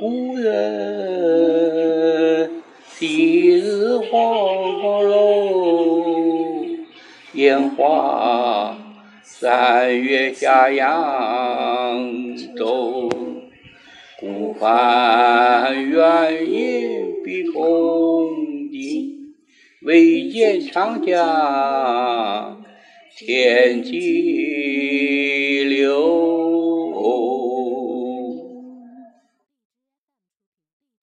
故人昔日黄鹤楼烟花三月下扬州孤帆远影碧空尽唯见长江天际